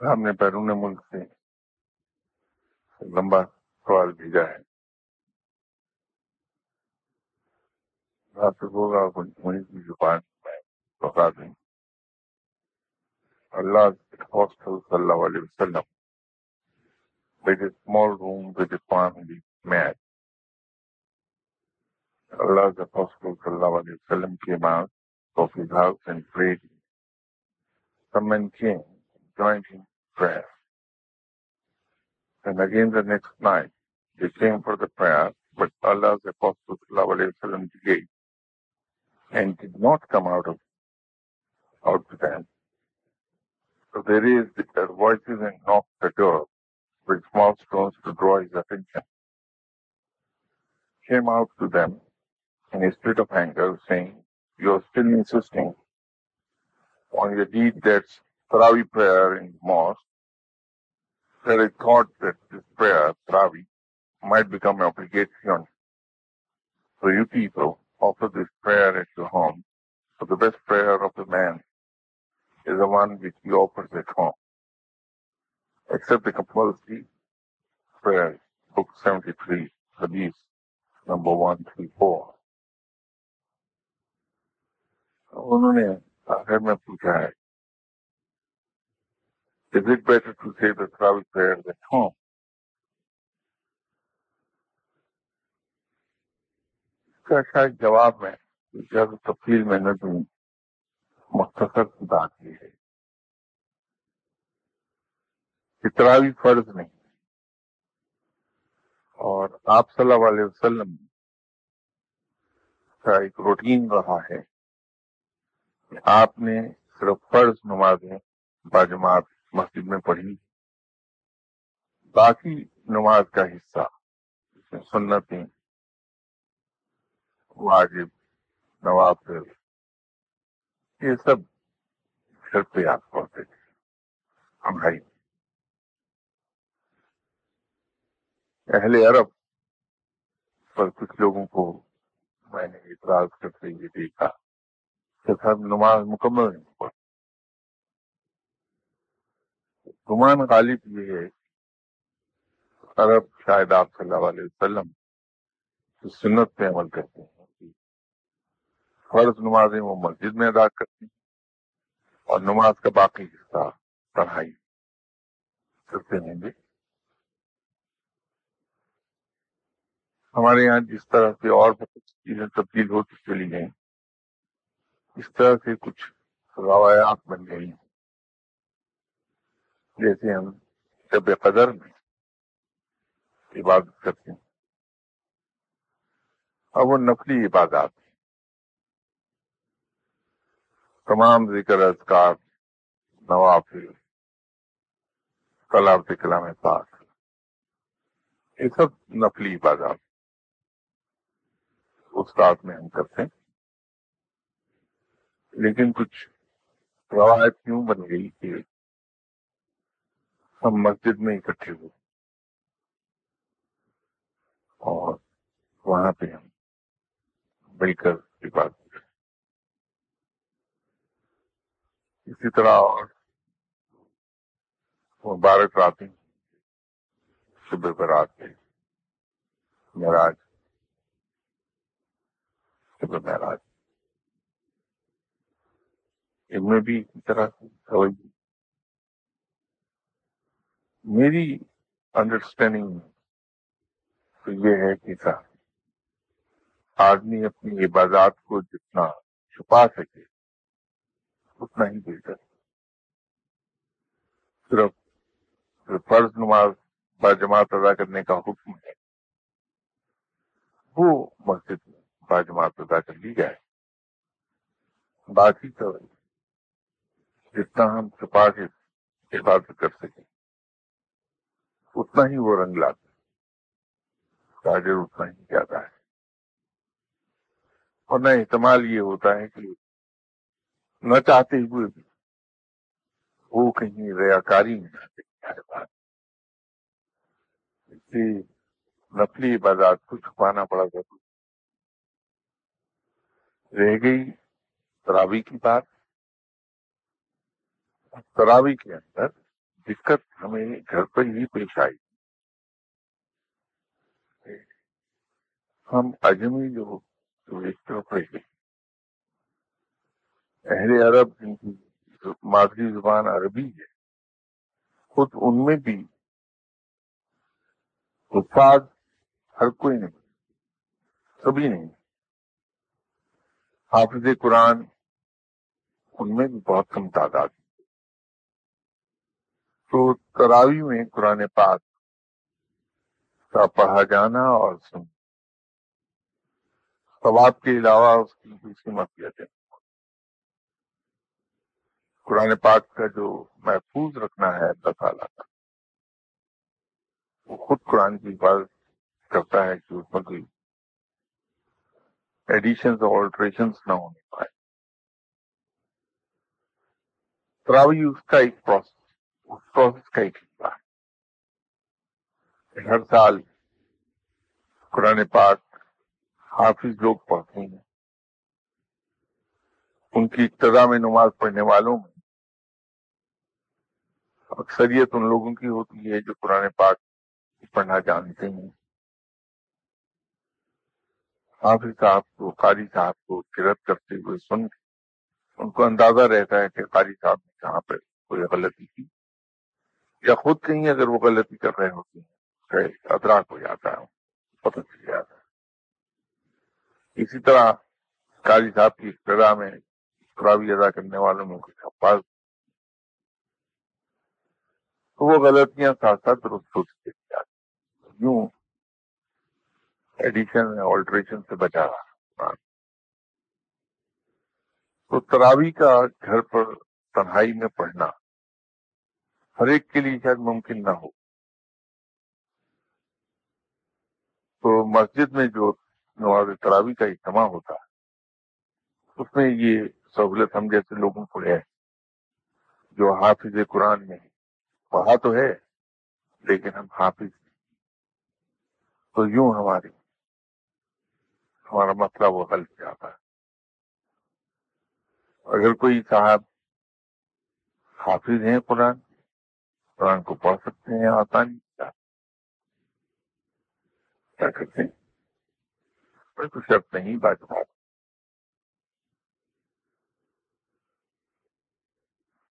ہم نے بیرون ملک سے لمبا سوال بھیجا ہے آپ ہوگا وہیں کی زبان میں بتا دیں اللہ صلی اللہ علیہ وسلم، with a small room with a family mat. Allah's Apostle sallallahu alayhi wa sallam came out of his house and prayed. Some men came, joined in prayer. And again the next night, they came for the prayer, but Allah's Apostle sallallahu alayhi wa delayed and did not come out of out to them. So there is their voices and knocked the door with small stones to draw his attention. Came out to them in a spirit of anger, saying, You are still insisting on your deed that's Tarawi prayer in mosque. That I thought that this prayer, Tarawi, might become an obligation. So you people offer this prayer at your home. So the best prayer of the man is the one which he offers at home. Except the compulsory prayer, book 73, hadith number 134. انہوں نے آخر میں پوچھا ہے Is it better to say the Travis prayer at home? اس کا شاید جواب میں زیادہ تفصیل میں نے دوں مختصر کی بات کی ہے۔ اتراوی فرض نہیں اور آپ صلی اللہ علیہ وسلم کا ایک روٹین رہا ہے۔ کہ آپ نے صرف فرض نمازیں باجماعت مسجد میں پڑھی۔ باقی نماز کا حصہ، سنتیں، واجب، نوافل، یہ سب گھر پہ آپ پڑھتے تھے۔ ہم بھائی اہل عرب پر کچھ لوگوں کو میں نے اعتراض کرتے ہوئے دیکھا۔ کہ سب نماز مکمل نہیں پڑھ گمان غالب یہ ہے، عرب شاید آپ صلی اللہ علیہ وسلم سنت پہ عمل کرتے ہیں فرض نمازیں وہ مسجد میں ادا کرتی ہیں اور نماز کا باقی حصہ پڑھائی کرتے ہیں گے۔ ہمارے یہاں جس طرح سے اور بہت چیزیں تبدیل ہوتی چلی گئیں اس طرح سے کچھ روایات بن گئی جیسے ہم شب قدر میں عبادت کرتے ہیں۔ اب وہ نفلی عبادات تمام ذکر، اذکار، نوافل، کلام کلام پاک، یہ سب نفلی عبادات۔ استاد میں ہم کرتے ہیں۔ لیکن کچھ روایت کیوں بن گئی کہ ہم مسجد میں اکٹھے ہوئے اور وہاں پہ ہم مل کر عبادت اسی طرح اور مبارک راتیں صبح برات کے مہاراج صبح مہاراج ان میں بھی اسی طرح سے میری انڈرسٹینڈنگ تو یہ ہے کہ آدمی اپنی عبادات کو جتنا چھپا سکے، اتنا ہی بہتر۔ صرف فرض نماز باجماعت ادا کرنے کا حکم ہے، وہ مسجد میں باجماعت ادا کر لی جائے۔ باقی تو جتنا ہم چھپا کے حفاظت کر سکیں، اتنا ہی وہ رنگ لاتے تاجر اتنا ہی زیادہ ہے۔ اور نہ احتمال یہ ہوتا ہے کہ نہ چاہتے ہوئے بھی وہ کہیں ریاکاری میں نفلی عبادات کو چھپانا پڑا۔ ضروری رہ گئی تراوی کی بات۔ تراوی کے اندر دقت ہمیں گھر پر ہی پیش آئی۔ ہم اجمی جو ایک طرف اہل عرب جن کی مادری زبان عربی ہے، خود ان میں بھی استاد ہر کوئی نہیں، سبھی نہیں۔ حافظ قرآن ان میں بھی بہت کم تعداد تو تراوی میں قرآن پاک کا پڑھا جانا اور سن ثواب کے علاوہ اس کی دوسری مفیت ہے۔ قرآن پاک کا جو محفوظ رکھنا ہے اللہ تعالیٰ کا، وہ خود قرآن کی حفاظت کرتا ہے کہ اس میں کوئی ایڈیشن اور آلٹریشن نہ ہونے پائے۔ تراوی اس کا ایک پروسیس اس پروسیس کا ایک حصہ ہر سال قرآن پاک حافظ لوگ پڑھتے ہیں۔ ان کی ابتدا میں نماز پڑھنے والوں میں اکثریت ان لوگوں کی ہوتی ہے جو قرآن پاک پڑھنا جانتے ہیں۔ حافظ صاحب کو، قاری صاحب کو کرت کرتے ہوئے سن، ان کو اندازہ رہتا ہے کہ قاری صاحب نے کہاں پہ کوئی غلطی یا خود کہیں اگر وہ غلطی کر رہے ہوتے ہیں ادراک ہو جاتا ہے، پتہ چل جاتا ہے۔ اسی طرح قاری صاحب کی ابتدا میں خرابی ادا کرنے والوں میں کچھ افواج تو وہ غلطیاں ساتھ ساتھ درست ہوتی چلی جاتی یوں ایڈیشن آلٹریشن سے بچا رہا تو تراوی کا گھر پر تنہائی میں پڑھنا۔ ہر ایک کے لیے شاید ممکن نہ ہو۔ تو مسجد میں جو نواز تراوی کا اجتماع ہوتا ہے، اس میں یہ سہولت ہم جیسے لوگوں کو ہے، جو حافظ قرآن میں پڑھا تو ہے، لیکن ہم حافظ تو یوں ہماری، ہمارا مسئلہ وہ حل جاتا ہے اگر کوئی صاحب حافظ ہیں قرآن قرآن کو پڑھ سکتے ہیں آسانی کیا کرتے ہیں کوئی تو شرط نہیں بات بات